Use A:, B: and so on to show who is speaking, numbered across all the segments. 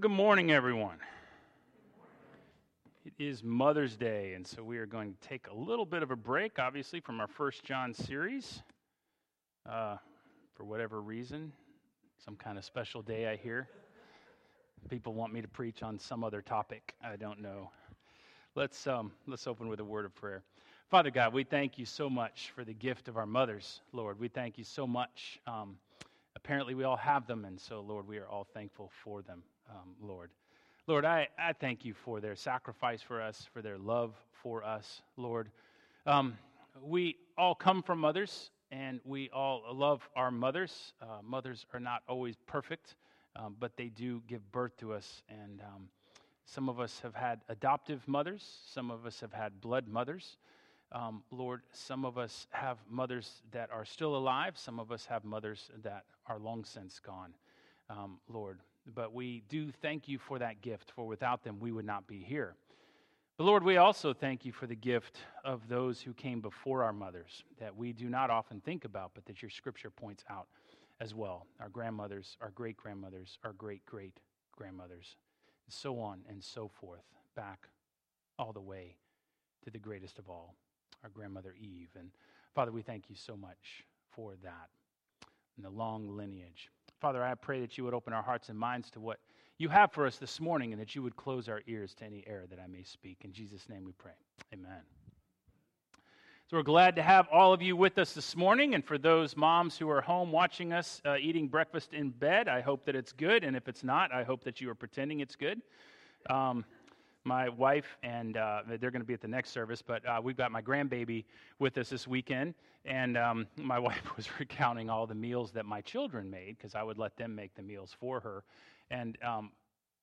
A: Well, good morning, everyone. It is Mother's Day, and so we are going to take a little bit of a break, obviously, from our First John series. Uh, for whatever reason, some kind of special day, I hear. People want me to preach on some other topic. I don't know. Let's, um, let's open with a word of prayer. Father God, we thank you so much for the gift of our mothers, Lord. We thank you so much. Um, apparently, we all have them, and so, Lord, we are all thankful for them, um, Lord. Lord, I, I thank you for their sacrifice for us, for their love for us, Lord. Um, we all come from mothers, and we all love our mothers. Uh, mothers are not always perfect, um, but they do give birth to us. And um, some of us have had adoptive mothers, some of us have had blood mothers. Um, Lord, some of us have mothers that are still alive, some of us have mothers that are long since gone, um, Lord. But we do thank you for that gift, for without them we would not be here. But Lord, we also thank you for the gift of those who came before our mothers that we do not often think about, but that your scripture points out as well. Our grandmothers, our great grandmothers, our great great grandmothers, and so on and so forth, back all the way to the greatest of all, our grandmother Eve. And Father, we thank you so much for that and the long lineage. Father, I pray that you would open our hearts and minds to what you have for us this morning and that you would close our ears to any error that I may speak. In Jesus' name we pray. Amen. So we're glad to have all of you with us this morning. And for those moms who are home watching us uh, eating breakfast in bed, I hope that it's good. And if it's not, I hope that you are pretending it's good. Um, my wife and uh, they're going to be at the next service, but uh, we've got my grandbaby with us this weekend. And um, my wife was recounting all the meals that my children made because I would let them make the meals for her. And um,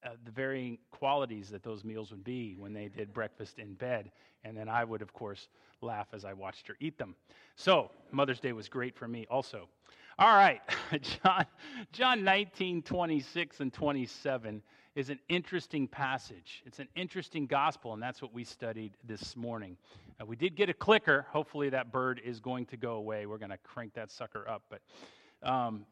A: uh, the varying qualities that those meals would be when they did breakfast in bed. And then I would, of course, laugh as I watched her eat them. So Mother's Day was great for me also. All right, John, John 19, 26 and 27 is an interesting passage. It's an interesting gospel, and that's what we studied this morning. Uh, we did get a clicker. Hopefully, that bird is going to go away. We're going to crank that sucker up. But um,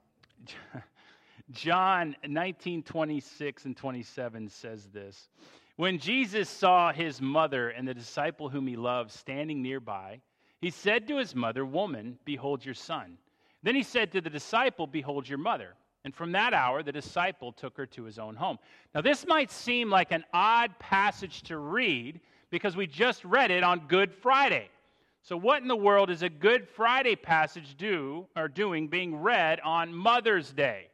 A: John 19, 26 and 27 says this When Jesus saw his mother and the disciple whom he loved standing nearby, he said to his mother, Woman, behold your son. Then he said to the disciple, Behold your mother. And from that hour, the disciple took her to his own home. Now, this might seem like an odd passage to read because we just read it on Good Friday. So, what in the world is a Good Friday passage do or doing being read on Mother's Day?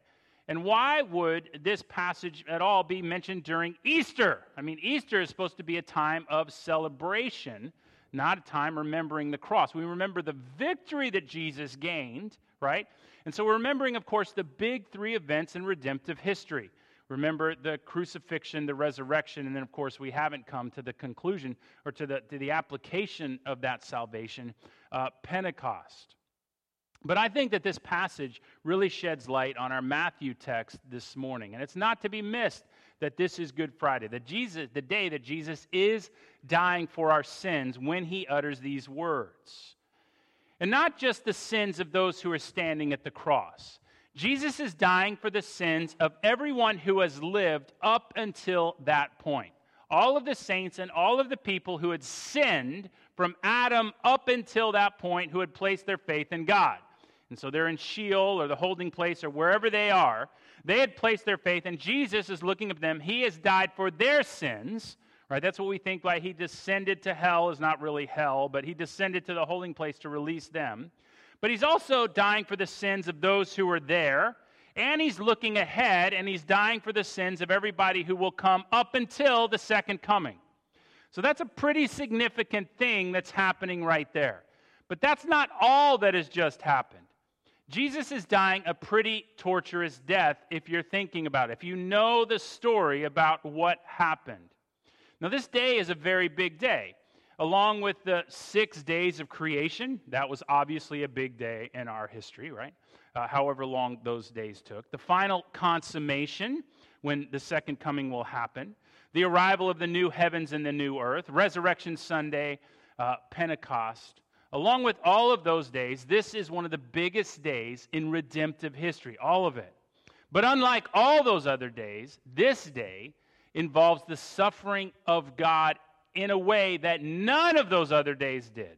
A: And why would this passage at all be mentioned during Easter? I mean, Easter is supposed to be a time of celebration, not a time remembering the cross. We remember the victory that Jesus gained, right? And so we're remembering, of course, the big three events in redemptive history. Remember the crucifixion, the resurrection, and then, of course, we haven't come to the conclusion or to the, to the application of that salvation, uh, Pentecost. But I think that this passage really sheds light on our Matthew text this morning. And it's not to be missed that this is Good Friday, that Jesus, the day that Jesus is dying for our sins when he utters these words. And not just the sins of those who are standing at the cross. Jesus is dying for the sins of everyone who has lived up until that point. All of the saints and all of the people who had sinned from Adam up until that point who had placed their faith in God. And so they're in Sheol or the holding place or wherever they are. They had placed their faith, and Jesus is looking at them. He has died for their sins Right? That's what we think like he descended to hell is not really hell, but he descended to the holding place to release them. But he's also dying for the sins of those who are there, and he's looking ahead and he's dying for the sins of everybody who will come up until the second coming. So that's a pretty significant thing that's happening right there. But that's not all that has just happened. Jesus is dying a pretty torturous death if you're thinking about it, if you know the story about what happened. Now, this day is a very big day. Along with the six days of creation, that was obviously a big day in our history, right? Uh, however long those days took. The final consummation, when the second coming will happen. The arrival of the new heavens and the new earth. Resurrection Sunday, uh, Pentecost. Along with all of those days, this is one of the biggest days in redemptive history, all of it. But unlike all those other days, this day involves the suffering of God in a way that none of those other days did.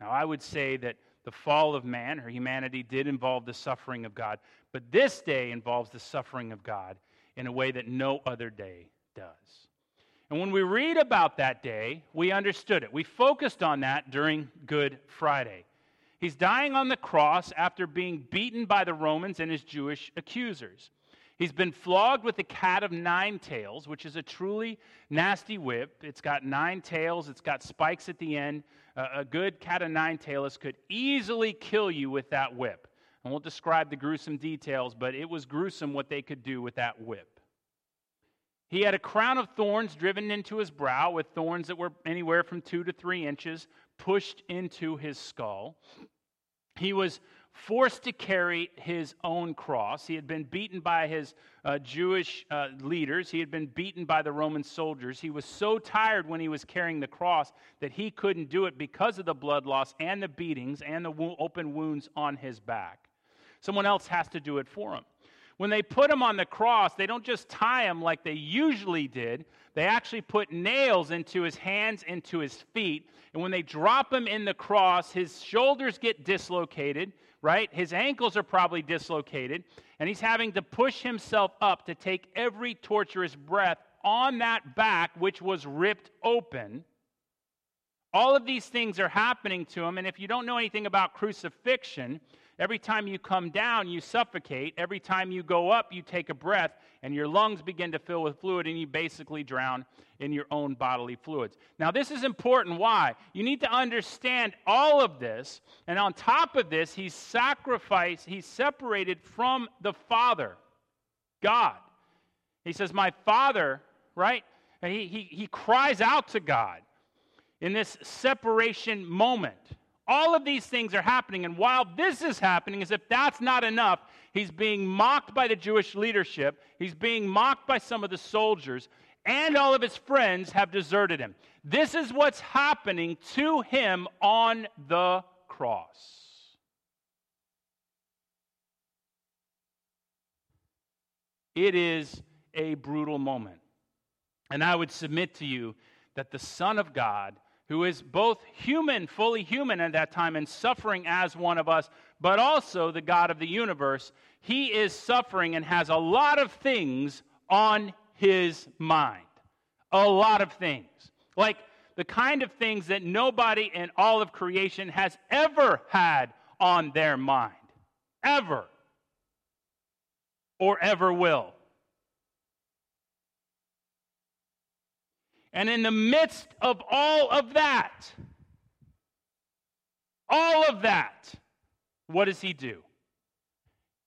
A: Now, I would say that the fall of man, or humanity, did involve the suffering of God, but this day involves the suffering of God in a way that no other day does. And when we read about that day, we understood it. We focused on that during Good Friday. He's dying on the cross after being beaten by the Romans and his Jewish accusers. He's been flogged with a cat of nine tails, which is a truly nasty whip. It's got nine tails, it's got spikes at the end. Uh, a good cat of nine tails could easily kill you with that whip. I won't describe the gruesome details, but it was gruesome what they could do with that whip. He had a crown of thorns driven into his brow, with thorns that were anywhere from two to three inches pushed into his skull. He was forced to carry his own cross. He had been beaten by his uh, Jewish uh, leaders, he had been beaten by the Roman soldiers. He was so tired when he was carrying the cross that he couldn't do it because of the blood loss and the beatings and the wo- open wounds on his back. Someone else has to do it for him. When they put him on the cross, they don't just tie him like they usually did. They actually put nails into his hands, into his feet. And when they drop him in the cross, his shoulders get dislocated, right? His ankles are probably dislocated. And he's having to push himself up to take every torturous breath on that back, which was ripped open. All of these things are happening to him. And if you don't know anything about crucifixion, Every time you come down, you suffocate. Every time you go up, you take a breath, and your lungs begin to fill with fluid, and you basically drown in your own bodily fluids. Now, this is important. Why? You need to understand all of this, and on top of this, he's sacrificed, he's separated from the Father, God. He says, My Father, right? And he, he, he cries out to God in this separation moment. All of these things are happening. And while this is happening, as if that's not enough, he's being mocked by the Jewish leadership, he's being mocked by some of the soldiers, and all of his friends have deserted him. This is what's happening to him on the cross. It is a brutal moment. And I would submit to you that the Son of God who is both human, fully human at that time, and suffering as one of us, but also the God of the universe, he is suffering and has a lot of things on his mind. A lot of things. Like the kind of things that nobody in all of creation has ever had on their mind. Ever. Or ever will. And in the midst of all of that, all of that, what does he do?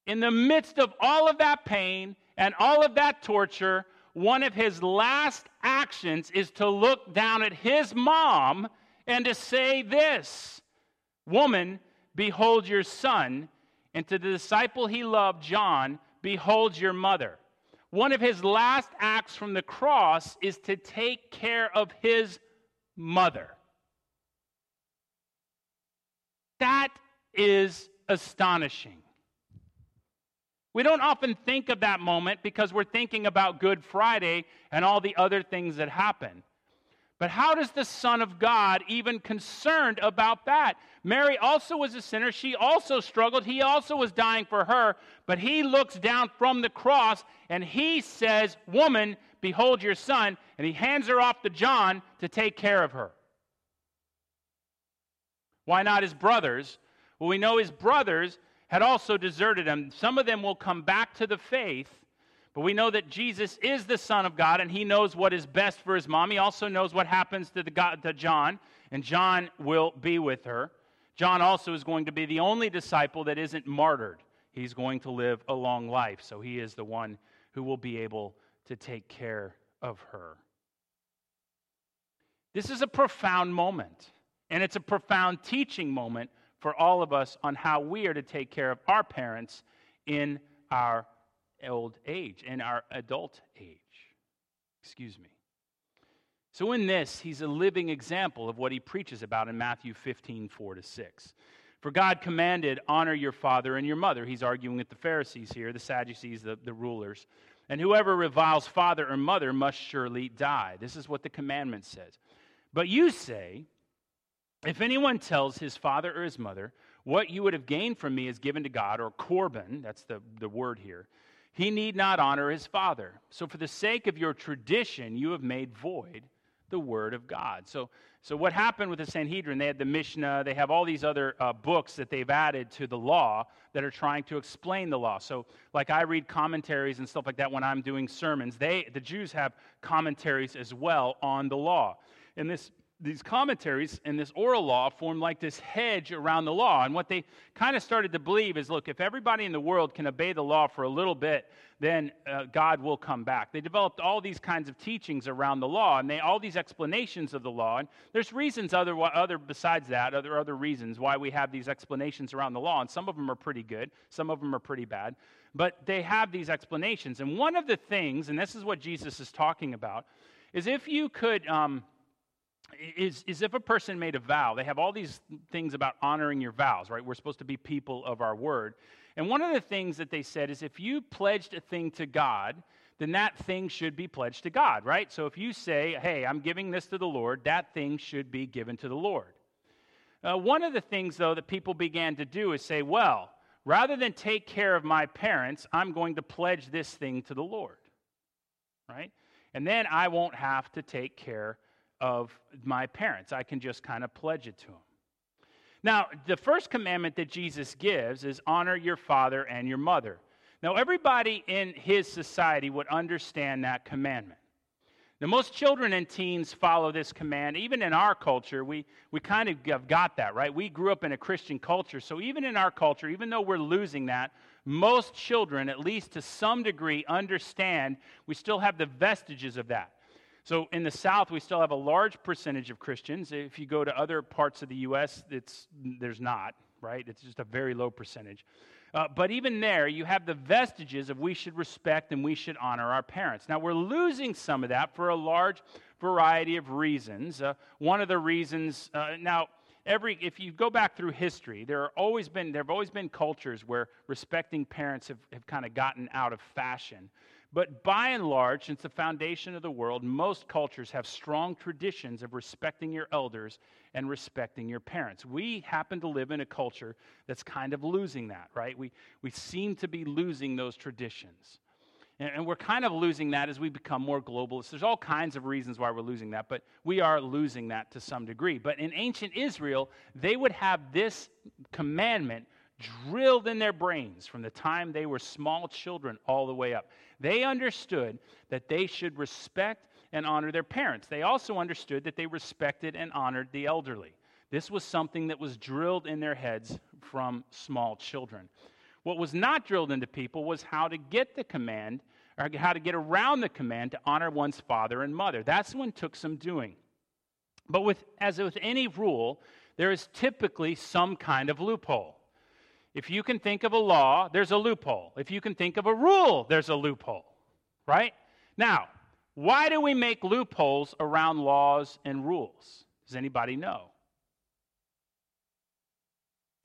A: In the midst of all of that pain and all of that torture, one of his last actions is to look down at his mom and to say this Woman, behold your son. And to the disciple he loved, John, behold your mother. One of his last acts from the cross is to take care of his mother. That is astonishing. We don't often think of that moment because we're thinking about Good Friday and all the other things that happen. But how does the Son of God even concerned about that? Mary also was a sinner. She also struggled. He also was dying for her. But he looks down from the cross and he says, Woman, behold your son. And he hands her off to John to take care of her. Why not his brothers? Well, we know his brothers had also deserted him. Some of them will come back to the faith but we know that Jesus is the Son of God, and he knows what is best for his mom. He also knows what happens to, the God, to John, and John will be with her. John also is going to be the only disciple that isn't martyred. He's going to live a long life, so he is the one who will be able to take care of her. This is a profound moment, and it's a profound teaching moment for all of us on how we are to take care of our parents in our old age, in our adult age. Excuse me. So, in this, he's a living example of what he preaches about in Matthew 15, 4 to 6. For God commanded, honor your father and your mother. He's arguing with the Pharisees here, the Sadducees, the, the rulers. And whoever reviles father or mother must surely die. This is what the commandment says. But you say, if anyone tells his father or his mother, what you would have gained from me is given to God, or korban, that's the, the word here, he need not honor his father. So for the sake of your tradition, you have made void the word of God. So, so what happened with the Sanhedrin? They had the Mishnah, they have all these other uh, books that they've added to the law that are trying to explain the law. So, like I read commentaries and stuff like that when I'm doing sermons. They, the Jews, have commentaries as well on the law. And this these commentaries and this oral law formed like this hedge around the law. And what they kind of started to believe is look, if everybody in the world can obey the law for a little bit, then uh, God will come back. They developed all these kinds of teachings around the law and they all these explanations of the law. And there's reasons other, other besides that, other, other reasons why we have these explanations around the law. And some of them are pretty good, some of them are pretty bad. But they have these explanations. And one of the things, and this is what Jesus is talking about, is if you could. Um, is, is if a person made a vow, they have all these things about honoring your vows, right? We're supposed to be people of our word. And one of the things that they said is if you pledged a thing to God, then that thing should be pledged to God, right? So if you say, hey, I'm giving this to the Lord, that thing should be given to the Lord. Uh, one of the things, though, that people began to do is say, well, rather than take care of my parents, I'm going to pledge this thing to the Lord, right? And then I won't have to take care of my parents. I can just kind of pledge it to them. Now, the first commandment that Jesus gives is honor your father and your mother. Now, everybody in his society would understand that commandment. Now, most children and teens follow this command. Even in our culture, we, we kind of have got that, right? We grew up in a Christian culture. So, even in our culture, even though we're losing that, most children, at least to some degree, understand we still have the vestiges of that. So in the South, we still have a large percentage of Christians. If you go to other parts of the U.S., it's, there's not, right? It's just a very low percentage. Uh, but even there, you have the vestiges of we should respect and we should honor our parents. Now, we're losing some of that for a large variety of reasons. Uh, one of the reasons, uh, now, every if you go back through history there are always been there have always been cultures where respecting parents have, have kind of gotten out of fashion but by and large, since the foundation of the world, most cultures have strong traditions of respecting your elders and respecting your parents. We happen to live in a culture that's kind of losing that, right? We, we seem to be losing those traditions. And, and we're kind of losing that as we become more globalist. There's all kinds of reasons why we're losing that, but we are losing that to some degree. But in ancient Israel, they would have this commandment drilled in their brains from the time they were small children all the way up. They understood that they should respect and honor their parents. They also understood that they respected and honored the elderly. This was something that was drilled in their heads from small children. What was not drilled into people was how to get the command, or how to get around the command to honor one's father and mother. That's one took some doing. But with, as with any rule, there is typically some kind of loophole. If you can think of a law, there's a loophole. If you can think of a rule, there's a loophole, right? Now, why do we make loopholes around laws and rules? Does anybody know?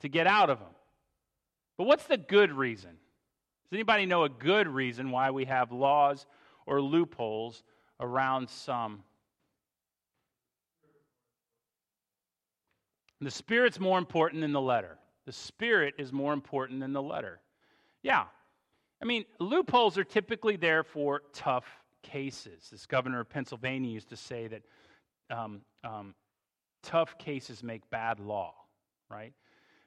A: To get out of them. But what's the good reason? Does anybody know a good reason why we have laws or loopholes around some? The Spirit's more important than the letter. The spirit is more important than the letter. Yeah. I mean, loopholes are typically there for tough cases. This governor of Pennsylvania used to say that um, um, tough cases make bad law, right?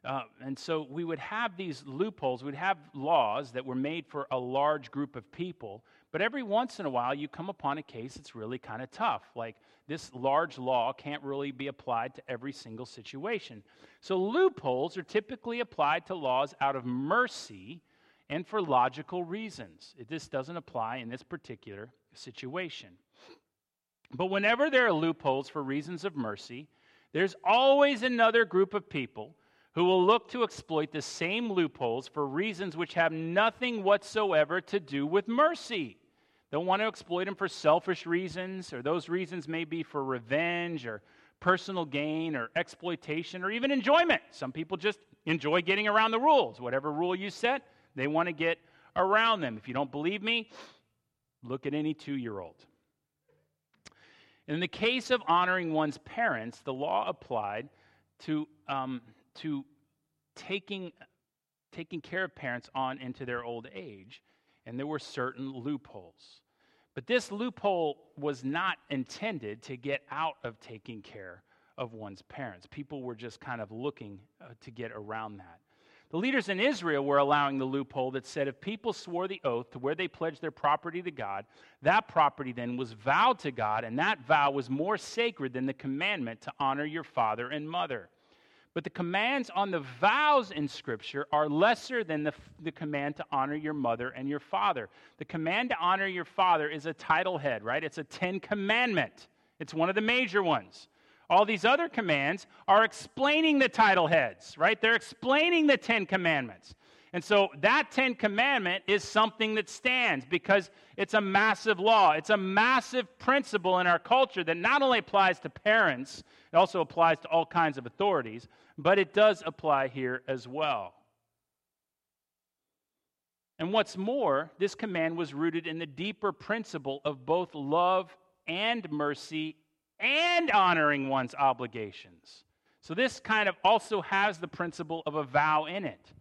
A: Uh, and so we would have these loopholes, we'd have laws that were made for a large group of people, but every once in a while you come upon a case that's really kind of tough. Like this large law can't really be applied to every single situation. So loopholes are typically applied to laws out of mercy and for logical reasons. This doesn't apply in this particular situation. But whenever there are loopholes for reasons of mercy, there's always another group of people who will look to exploit the same loopholes for reasons which have nothing whatsoever to do with mercy. They'll want to exploit them for selfish reasons, or those reasons may be for revenge or personal gain or exploitation or even enjoyment. Some people just enjoy getting around the rules. Whatever rule you set, they want to get around them. If you don't believe me, look at any two year old. In the case of honoring one's parents, the law applied to, um, to taking, taking care of parents on into their old age, and there were certain loopholes. But this loophole was not intended to get out of taking care of one's parents. People were just kind of looking uh, to get around that. The leaders in Israel were allowing the loophole that said if people swore the oath to where they pledged their property to God, that property then was vowed to God, and that vow was more sacred than the commandment to honor your father and mother. But the commands on the vows in Scripture are lesser than the, the command to honor your mother and your father. The command to honor your father is a title head, right? It's a Ten Commandment, it's one of the major ones. All these other commands are explaining the title heads, right? They're explaining the Ten Commandments. And so that Ten Commandment is something that stands because it's a massive law. It's a massive principle in our culture that not only applies to parents, it also applies to all kinds of authorities, but it does apply here as well. And what's more, this command was rooted in the deeper principle of both love and mercy and honoring one's obligations. So, this kind of also has the principle of a vow in it.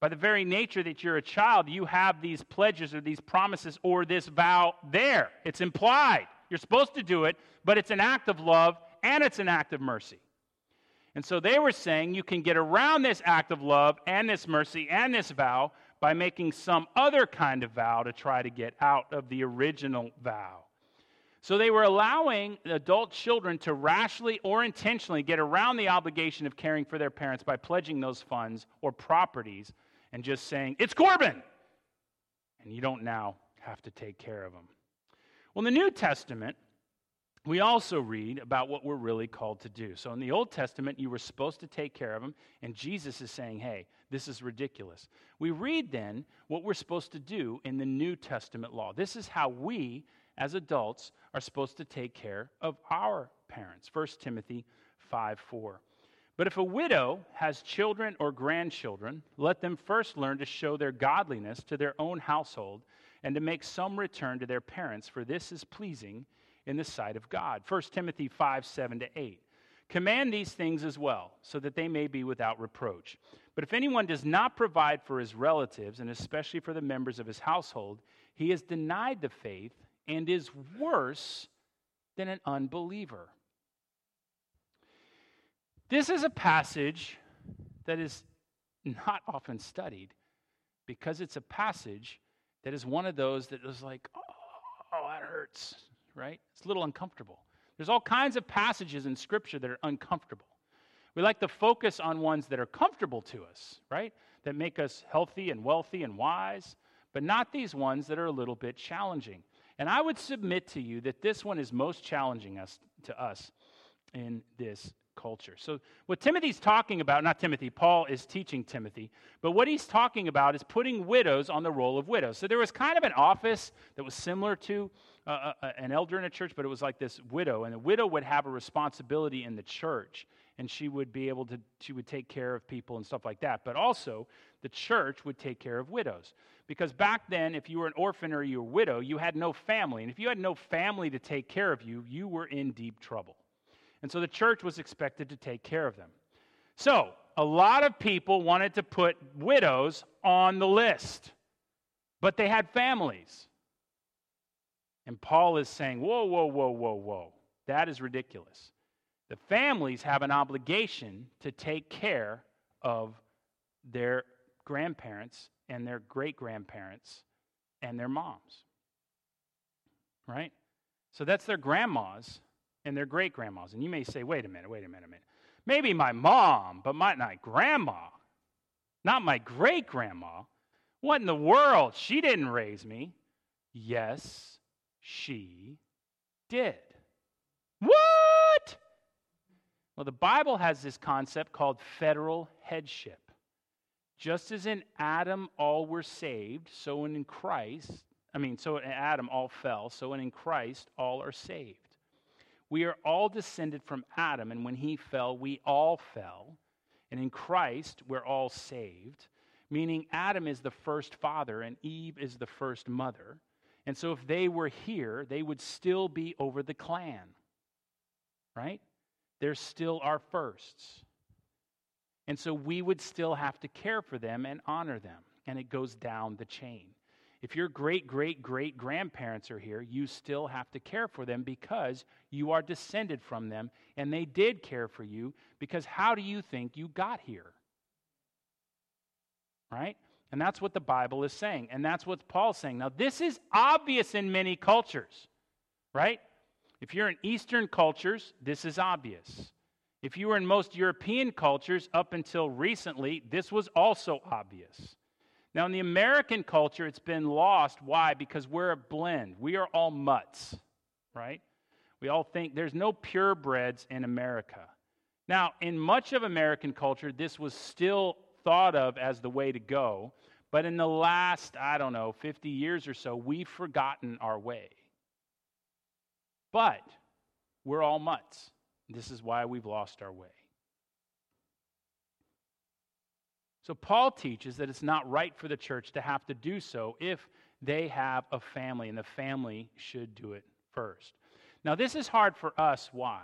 A: By the very nature that you're a child, you have these pledges or these promises or this vow there. It's implied. You're supposed to do it, but it's an act of love and it's an act of mercy. And so they were saying you can get around this act of love and this mercy and this vow by making some other kind of vow to try to get out of the original vow. So they were allowing adult children to rashly or intentionally get around the obligation of caring for their parents by pledging those funds or properties and just saying, It's Corban! And you don't now have to take care of them. Well, in the New Testament, we also read about what we're really called to do. So in the Old Testament, you were supposed to take care of them, and Jesus is saying, hey, this is ridiculous. We read then what we're supposed to do in the New Testament law. This is how we, as adults, are supposed to take care of our parents. 1 Timothy 5 4. But if a widow has children or grandchildren, let them first learn to show their godliness to their own household and to make some return to their parents, for this is pleasing in the sight of God. 1 Timothy 5 7 to 8. Command these things as well, so that they may be without reproach. But if anyone does not provide for his relatives, and especially for the members of his household, he has denied the faith and is worse than an unbeliever. This is a passage that is not often studied because it's a passage that is one of those that is like, oh, oh, that hurts, right? It's a little uncomfortable. There's all kinds of passages in Scripture that are uncomfortable. We like to focus on ones that are comfortable to us, right? That make us healthy and wealthy and wise, but not these ones that are a little bit challenging. And I would submit to you that this one is most challenging us to us in this culture. So, what Timothy's talking about, not Timothy, Paul is teaching Timothy, but what he's talking about is putting widows on the roll of widows. So, there was kind of an office that was similar to uh, uh, uh, an elder in a church, but it was like this widow, and the widow would have a responsibility in the church, and she would be able to, she would take care of people and stuff like that. But also, the church would take care of widows. Because back then, if you were an orphan or you were a widow, you had no family. And if you had no family to take care of you, you were in deep trouble. And so the church was expected to take care of them. So, a lot of people wanted to put widows on the list, but they had families. And Paul is saying, whoa, whoa, whoa, whoa, whoa. That is ridiculous. The families have an obligation to take care of their grandparents and their great grandparents and their moms. Right? So that's their grandmas and their great grandmas. And you may say, wait a minute, wait a minute, a minute. Maybe my mom, but my, grandma, not my great grandma. What in the world? She didn't raise me. Yes, she did. What? Well, the Bible has this concept called federal headship. Just as in Adam all were saved, so in Christ, I mean, so in Adam all fell, so in Christ all are saved. We are all descended from Adam, and when he fell, we all fell. And in Christ, we're all saved, meaning Adam is the first father and Eve is the first mother. And so if they were here, they would still be over the clan, right? They're still our firsts. And so we would still have to care for them and honor them. And it goes down the chain. If your great, great, great grandparents are here, you still have to care for them because you are descended from them and they did care for you because how do you think you got here? Right? And that's what the Bible is saying. And that's what Paul's saying. Now, this is obvious in many cultures, right? If you're in Eastern cultures, this is obvious. If you were in most European cultures up until recently, this was also obvious. Now, in the American culture, it's been lost. Why? Because we're a blend. We are all mutts, right? We all think there's no purebreds in America. Now, in much of American culture, this was still thought of as the way to go. But in the last, I don't know, 50 years or so, we've forgotten our way. But we're all mutts. This is why we've lost our way. So, Paul teaches that it's not right for the church to have to do so if they have a family, and the family should do it first. Now, this is hard for us. Why?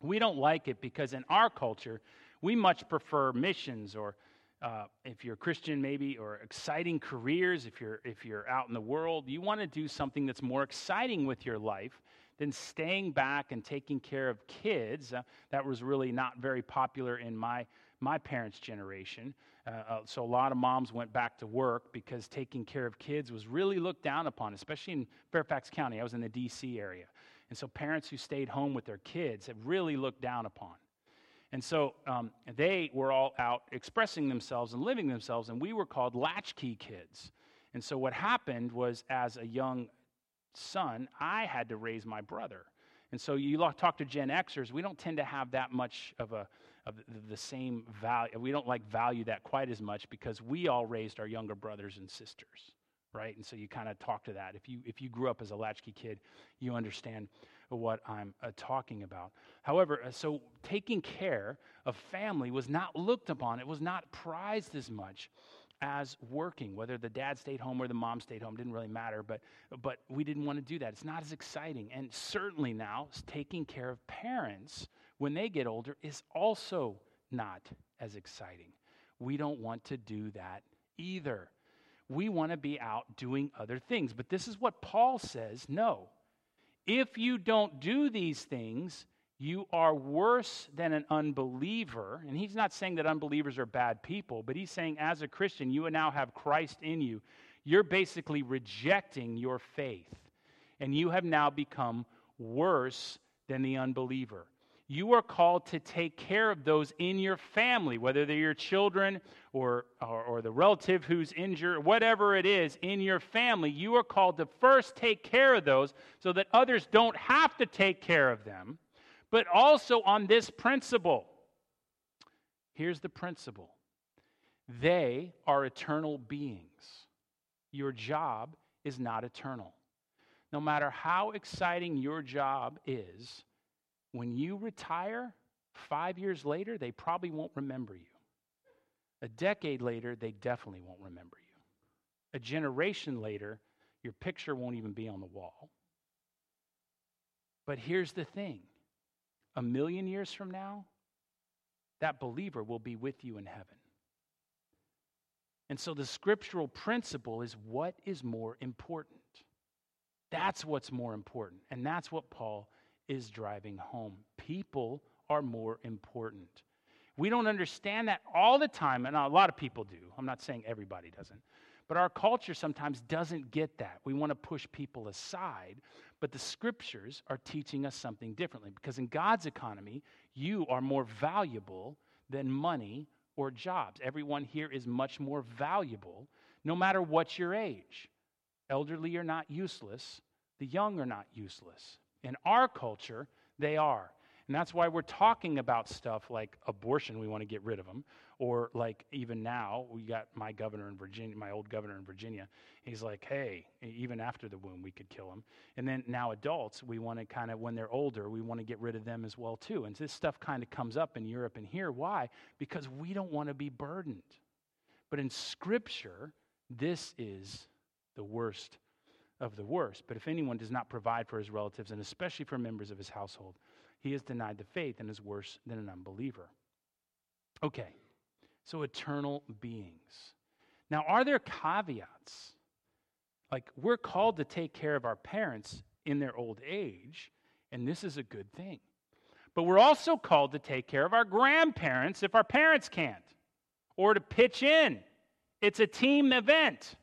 A: We don't like it because in our culture, we much prefer missions or uh, if you're a Christian, maybe, or exciting careers, if you're, if you're out in the world, you want to do something that's more exciting with your life than staying back and taking care of kids. Uh, that was really not very popular in my my parents' generation. Uh, uh, so a lot of moms went back to work because taking care of kids was really looked down upon, especially in Fairfax County. I was in the D.C. area. And so parents who stayed home with their kids have really looked down upon. And so um, they were all out expressing themselves and living themselves, and we were called latchkey kids. And so what happened was, as a young son, I had to raise my brother. And so you talk to Gen Xers, we don't tend to have that much of a of the same value. We don't like value that quite as much because we all raised our younger brothers and sisters, right? And so you kind of talk to that. If you if you grew up as a latchkey kid, you understand what I'm uh, talking about. However, uh, so taking care of family was not looked upon. It was not prized as much as working. Whether the dad stayed home or the mom stayed home didn't really matter, but but we didn't want to do that. It's not as exciting. And certainly now, taking care of parents when they get older is also not as exciting. We don't want to do that either. We want to be out doing other things. But this is what Paul says no. If you don't do these things, you are worse than an unbeliever. And he's not saying that unbelievers are bad people, but he's saying as a Christian, you now have Christ in you. You're basically rejecting your faith. And you have now become worse than the unbeliever you are called to take care of those in your family, whether they're your children or, or, or, the relative who's injured, whatever it is in your family. You are called to first take care of those so that others don't have to take care of them, but also on this principle. Here's the principle they are eternal beings. Your job is not eternal. No matter how exciting your job is, when you retire, five years later, they probably won't remember you. A decade later, they definitely won't remember you. A generation later, your picture won't even be on the wall. But here's the thing a million years from now, that believer will be with you in heaven. And so the scriptural principle is what is more important? That's what's more important. And that's what Paul is driving home. People are more important. We don't understand that all the time, and a lot of people do. I'm not saying everybody doesn't. But our culture sometimes doesn't get that. We want to push people aside, but the scriptures are teaching us something differently because in God's economy, you are more valuable than money or jobs. Everyone here is much more valuable no matter what your age. Elderly are not useless, the young are not useless. In our culture, they are. And that's why we're talking about stuff like abortion, we want to get rid of them. Or like even now, we got my governor in Virginia, my old governor in Virginia. He's like, hey, even after the womb, we could kill them. And then now adults, we want to kind of, when they're older, we want to get rid of them as well too. And this stuff kind of comes up in Europe and here. Why? Because we don't want to be burdened. But in Scripture, this is the worst of the worst. But if anyone does not provide for his relatives, and especially for members of his household, he has denied the faith and is worse than an unbeliever. Okay, so eternal beings. Now, are there caveats? Like, we're called to take care of our parents in their old age, and this is a good thing. But we're also called to take care of our grandparents if our parents can't, or to pitch in. It's a team event,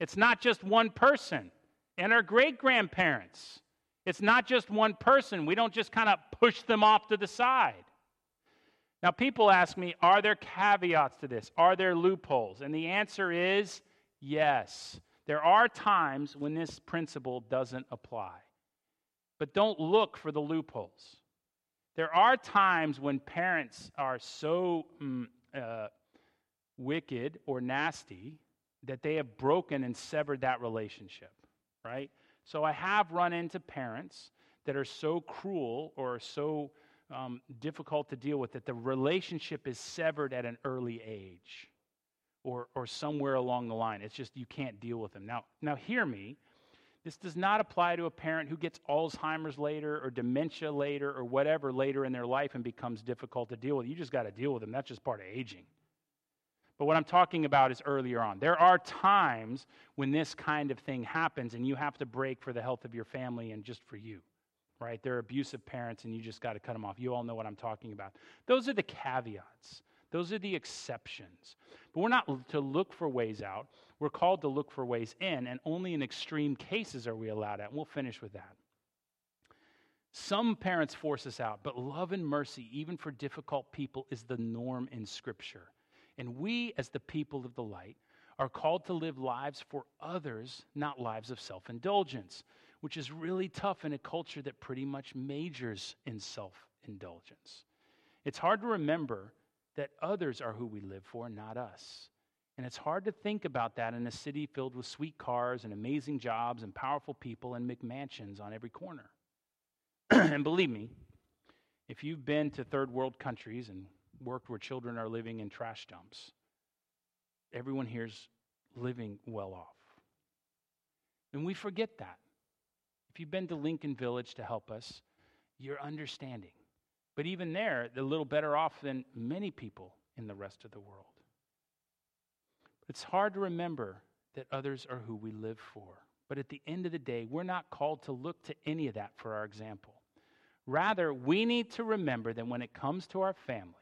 A: it's not just one person. And our great grandparents. It's not just one person. We don't just kind of push them off to the side. Now, people ask me, are there caveats to this? Are there loopholes? And the answer is yes. There are times when this principle doesn't apply. But don't look for the loopholes. There are times when parents are so mm, uh, wicked or nasty that they have broken and severed that relationship, right? So I have run into parents that are so cruel or so um, difficult to deal with that the relationship is severed at an early age or, or somewhere along the line. It's just you can't deal with them. Now, now, hear me. This does not apply to a parent who gets Alzheimer's later or dementia later or whatever later in their life and becomes difficult to deal with. You just got to deal with them. That's just part of aging. But what I'm talking about is earlier on. There are times when this kind of thing happens and you have to break for the health of your family and just for you, right? They're abusive parents and you just got to cut them off. You all know what I'm talking about. Those are the caveats, those are the exceptions. But we're not to look for ways out. We're called to look for ways in, and only in extreme cases are we allowed out. And we'll finish with that. Some parents force us out, but love and mercy, even for difficult people, is the norm in Scripture. And we, as the people of the light, are called to live lives for others, not lives of self indulgence, which is really tough in a culture that pretty much majors in self indulgence. It's hard to remember that others are who we live for, not us. And it's hard to think about that in a city filled with sweet cars and amazing jobs and powerful people and McMansions on every corner. and believe me, if you've been to third world countries and worked where children are living in trash dumps. Everyone here's living well off. And we forget that. If you've been to Lincoln Village to help us, you're understanding. But even there, they're a little better off than many people in the rest of the world. It's hard to remember that others are who we live for. But at the end of the day, we're not called to look to any of that for our example. Rather, we need to remember that when it comes to our family,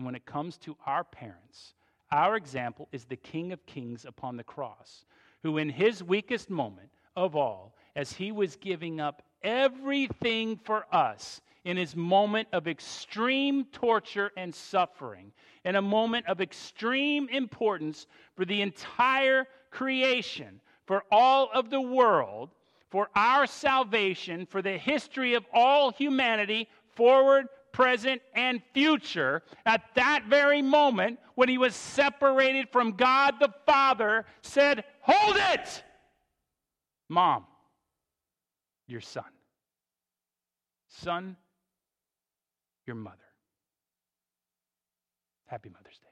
A: and when it comes to our parents, our example is the King of Kings upon the cross, who, in his weakest moment of all, as he was giving up everything for us in his moment of extreme torture and suffering, in a moment of extreme importance for the entire creation, for all of the world, for our salvation, for the history of all humanity, forward, present, and future, at that very moment when he was separated from God the Father, said, Hold it! Mom, your son. Son, your mother. Happy Mother's Day.